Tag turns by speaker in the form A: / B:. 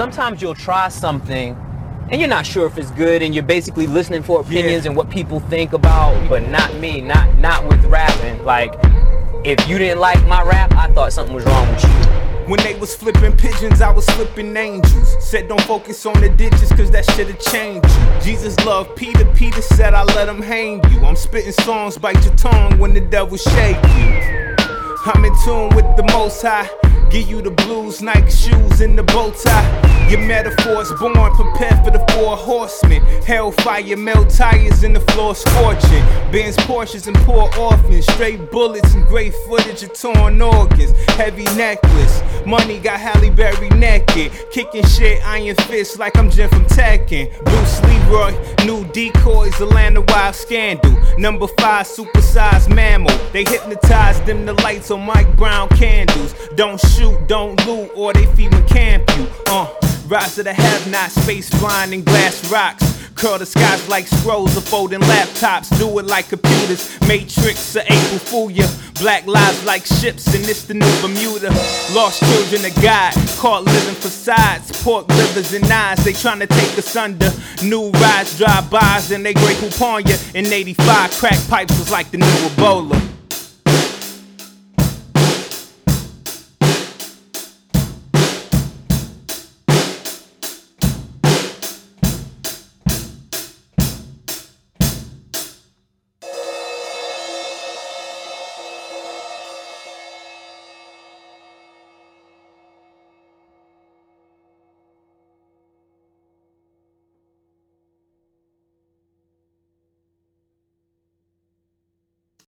A: sometimes you'll try something and you're not sure if it's good and you're basically listening for opinions
B: Yeah.
A: and what people think about, but not me, not not with rapping. Like if you didn't like my rap, I thought something was wrong with you.
B: When they was flipping pigeons, I was flipping angels. Said don't focus on the ditches, cause that shit'll change you. Jesus loved Peter, Peter said I let him hang you. I'm spitting songs, bite your tongue when the devil shake you. Tune with the most high. Give you the blues, Nike shoes, and the bow tie. Your metaphors born, prepared for the four horsemen. Hellfire, melt tires, and the floor scorching. Benz, Porsches, and poor orphans. Straight bullets and great footage of torn organs. Heavy necklace, money got Halle Berry naked. Kicking shit, iron fist like I'm Jin from Tekken. Bruce Leroy, new decoys, Atlanta Wild scandal. Number five, supersized mammal. They hypnotize them the lights on Mike Brown candles. Don't shoot, don't loot, or they FEMA camp you. Uh, rise to the have-not, space and glass rocks. Curl the skies like scrolls of folding laptops. Do it like computers. Matrix or April Fool ya. Black lives like ships, and it's the new Bermuda. Lost children of God, caught living for sides. Pork livers and eyes, they tryna take us under. New rides, drive-bys, and they great upon ya. In 85, crack pipes was like the new Ebola.